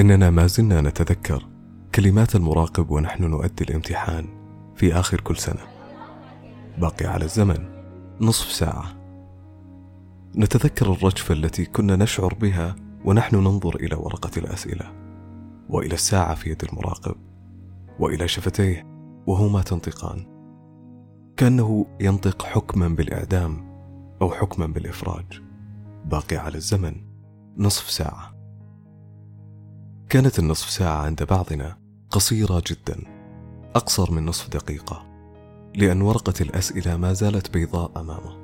إننا ما زلنا نتذكر كلمات المراقب ونحن نؤدي الامتحان في آخر كل سنة. باقي على الزمن نصف ساعة. نتذكر الرجفة التي كنا نشعر بها ونحن ننظر إلى ورقة الأسئلة وإلى الساعة في يد المراقب وإلى شفتيه وهما تنطقان. كأنه ينطق حكما بالإعدام أو حكما بالإفراج. باقي على الزمن نصف ساعة. كانت النصف ساعة عند بعضنا قصيرة جدا أقصر من نصف دقيقة لأن ورقة الأسئلة ما زالت بيضاء أمامه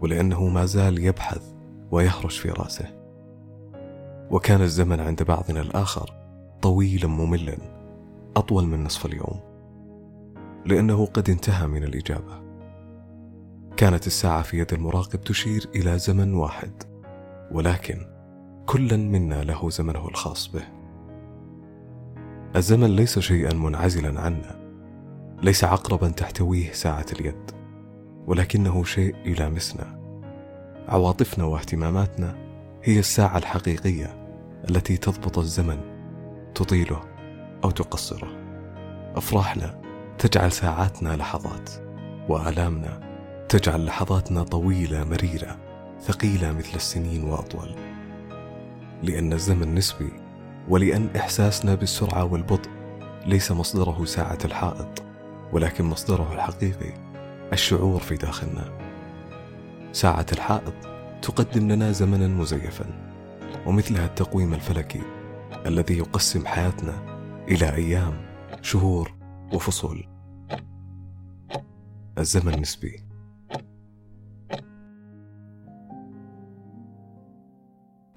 ولأنه ما زال يبحث ويهرش في رأسه. وكان الزمن عند بعضنا الآخر طويلا مملا أطول من نصف اليوم لأنه قد انتهى من الإجابة. كانت الساعة في يد المراقب تشير إلى زمن واحد ولكن كلا منا له زمنه الخاص به. الزمن ليس شيئا منعزلا عنا. ليس عقربا تحتويه ساعة اليد. ولكنه شيء يلامسنا عواطفنا واهتماماتنا هي الساعة الحقيقية التي تضبط الزمن تطيله أو تقصره. أفراحنا تجعل ساعاتنا لحظات وآلامنا تجعل لحظاتنا طويلة مريرة ثقيلة مثل السنين وأطول. لأن الزمن نسبي ولأن إحساسنا بالسرعة والبطء ليس مصدره ساعة الحائط ولكن مصدره الحقيقي الشعور في داخلنا. ساعة الحائط تقدم لنا زمنا مزيفا ومثلها التقويم الفلكي الذي يقسم حياتنا إلى أيام شهور وفصول. الزمن نسبي.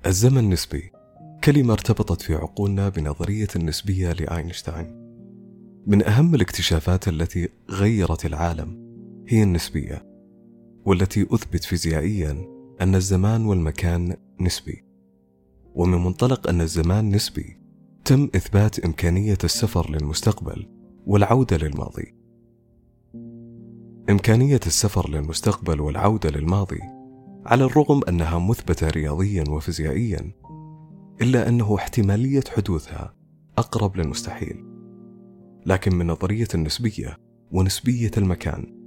الزمن نسبي كلمة ارتبطت في عقولنا بنظرية النسبية لأينشتاين. من أهم الاكتشافات التي غيرت العالم هي النسبية والتي أثبت فيزيائيا أن الزمان والمكان نسبي. ومن منطلق أن الزمان نسبي تم إثبات إمكانية السفر للمستقبل والعودة للماضي. إمكانية السفر للمستقبل والعودة للماضي على الرغم أنها مثبتة رياضيا وفيزيائيا إلا أنه احتمالية حدوثها أقرب للمستحيل. لكن من نظرية النسبية ونسبية المكان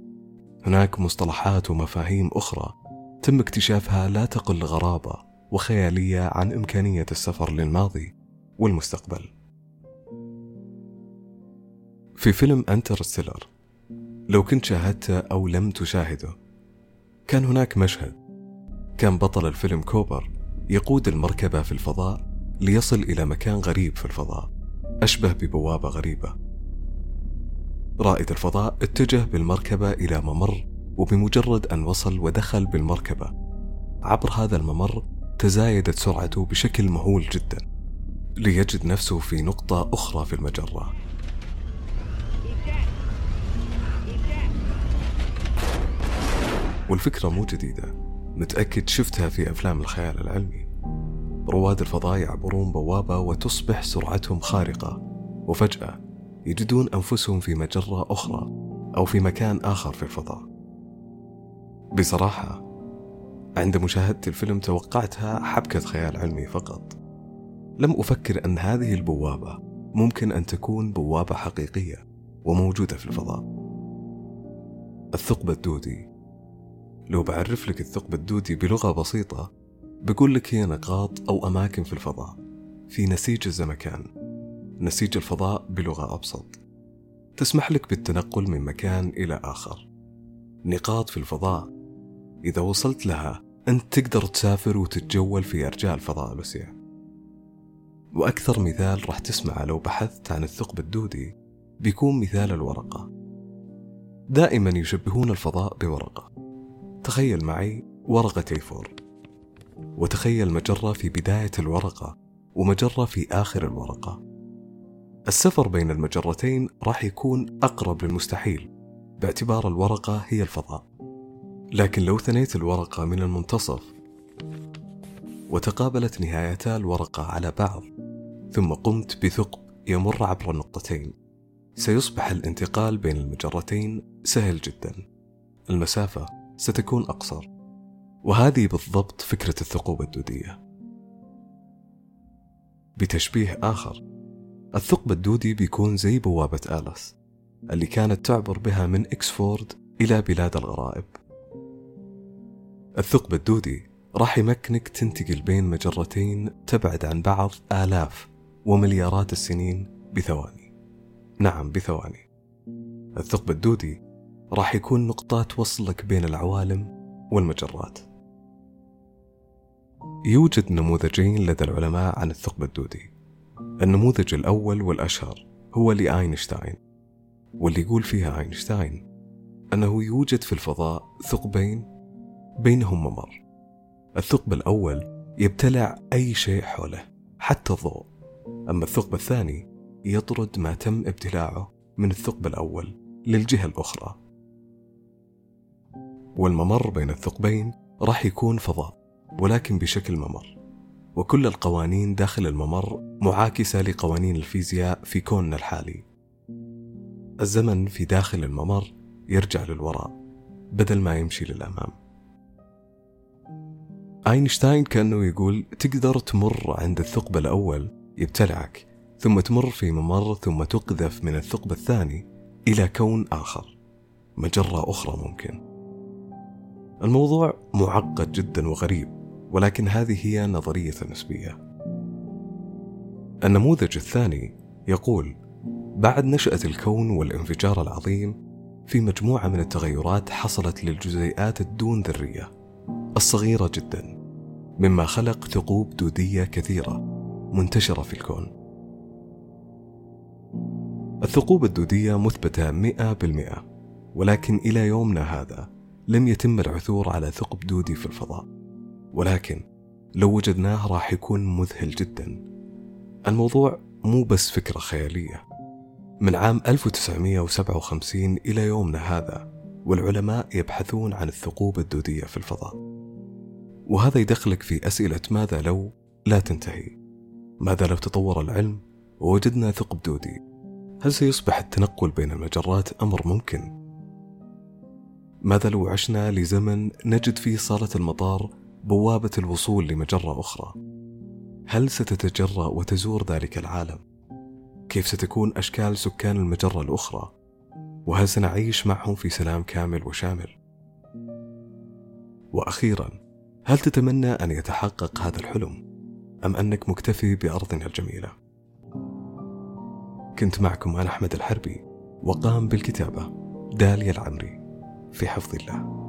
هناك مصطلحات ومفاهيم أخرى تم اكتشافها لا تقل غرابة وخيالية عن إمكانية السفر للماضي والمستقبل. في فيلم انترستيلر لو كنت شاهدته أو لم تشاهده كان هناك مشهد كان بطل الفيلم كوبر يقود المركبة في الفضاء ليصل إلى مكان غريب في الفضاء أشبه ببوابة غريبة. رائد الفضاء اتجه بالمركبة إلى ممر وبمجرد أن وصل ودخل بالمركبة. عبر هذا الممر تزايدت سرعته بشكل مهول جدا ليجد نفسه في نقطة أخرى في المجرة. والفكرة مو جديدة. متأكد شفتها في أفلام الخيال العلمي. رواد الفضاء يعبرون بوابة وتصبح سرعتهم خارقة وفجأة يجدون أنفسهم في مجرة أخرى أو في مكان آخر في الفضاء. بصراحة عند مشاهدة الفيلم توقعتها حبكة خيال علمي فقط. لم أفكر أن هذه البوابة ممكن أن تكون بوابة حقيقية وموجودة في الفضاء. الثقب الدودي لو بعرف لك الثقب الدودي بلغة بسيطة بقول لك هي نقاط أو أماكن في الفضاء. في نسيج الزمكان. نسيج الفضاء بلغة أبسط. تسمح لك بالتنقل من مكان إلى آخر. نقاط في الفضاء. إذا وصلت لها أنت تقدر تسافر وتتجول في أرجاء الفضاء الوسيع. وأكثر مثال راح تسمعه لو بحثت عن الثقب الدودي بيكون مثال الورقة. دائما يشبهون الفضاء بورقة. تخيل معي ورقة اي وتخيل مجرة في بداية الورقة ومجرة في آخر الورقة. السفر بين المجرتين راح يكون أقرب للمستحيل باعتبار الورقة هي الفضاء. لكن لو ثنيت الورقة من المنتصف وتقابلت نهايتا الورقة على بعض ثم قمت بثقب يمر عبر النقطتين سيصبح الانتقال بين المجرتين سهل جدا. المسافة ستكون أقصر. وهذه بالضبط فكرة الثقوب الدودية. بتشبيه آخر الثقب الدودي بيكون زي بوابة آلس اللي كانت تعبر بها من إكسفورد إلى بلاد الغرائب. الثقب الدودي راح يمكنك تنتقل بين مجرتين تبعد عن بعض آلاف ومليارات السنين بثواني. نعم بثواني. الثقب الدودي راح يكون نقطات وصلك بين العوالم والمجرات. يوجد نموذجين لدى العلماء عن الثقب الدودي. النموذج الأول والأشهر هو لأينشتاين واللي يقول فيها أينشتاين أنه يوجد في الفضاء ثقبين بينهم ممر. الثقب الأول يبتلع أي شيء حوله حتى الضوء. أما الثقب الثاني يطرد ما تم ابتلاعه من الثقب الأول للجهة الأخرى. والممر بين الثقبين راح يكون فضاء ولكن بشكل ممر. وكل القوانين داخل الممر معاكسة لقوانين الفيزياء في كوننا الحالي. الزمن في داخل الممر يرجع للوراء بدل ما يمشي للأمام. أينشتاين كأنه يقول تقدر تمر عند الثقب الأول يبتلعك ثم تمر في ممر ثم تقذف من الثقب الثاني إلى كون آخر. مجرة أخرى ممكن. الموضوع معقد جدا وغريب ولكن هذه هي نظرية النسبية. النموذج الثاني يقول بعد نشأة الكون والانفجار العظيم في مجموعة من التغيرات حصلت للجزيئات الدون ذرية الصغيرة جدا مما خلق ثقوب دودية كثيرة منتشرة في الكون. الثقوب الدودية مثبتة مئة بالمئة ولكن إلى يومنا هذا لم يتم العثور على ثقب دودي في الفضاء. ولكن لو وجدناه راح يكون مذهل جدا. الموضوع مو بس فكرة خيالية. من عام 1957 إلى يومنا هذا والعلماء يبحثون عن الثقوب الدودية في الفضاء. وهذا يدخلك في أسئلة ماذا لو لا تنتهي. ماذا لو تطور العلم ووجدنا ثقب دودي؟ هل سيصبح التنقل بين المجرات أمر ممكن؟ ماذا لو عشنا لزمن نجد فيه صالة المطار بوابة الوصول لمجرة أخرى؟ هل ستتجرأ وتزور ذلك العالم؟ كيف ستكون أشكال سكان المجرة الأخرى؟ وهل سنعيش معهم في سلام كامل وشامل؟ وأخيرا هل تتمنى أن يتحقق هذا الحلم؟ أم أنك مكتفي بأرضنا الجميلة؟ كنت معكم أنا أحمد الحربي وقام بالكتابة داليا العمري في حفظ الله.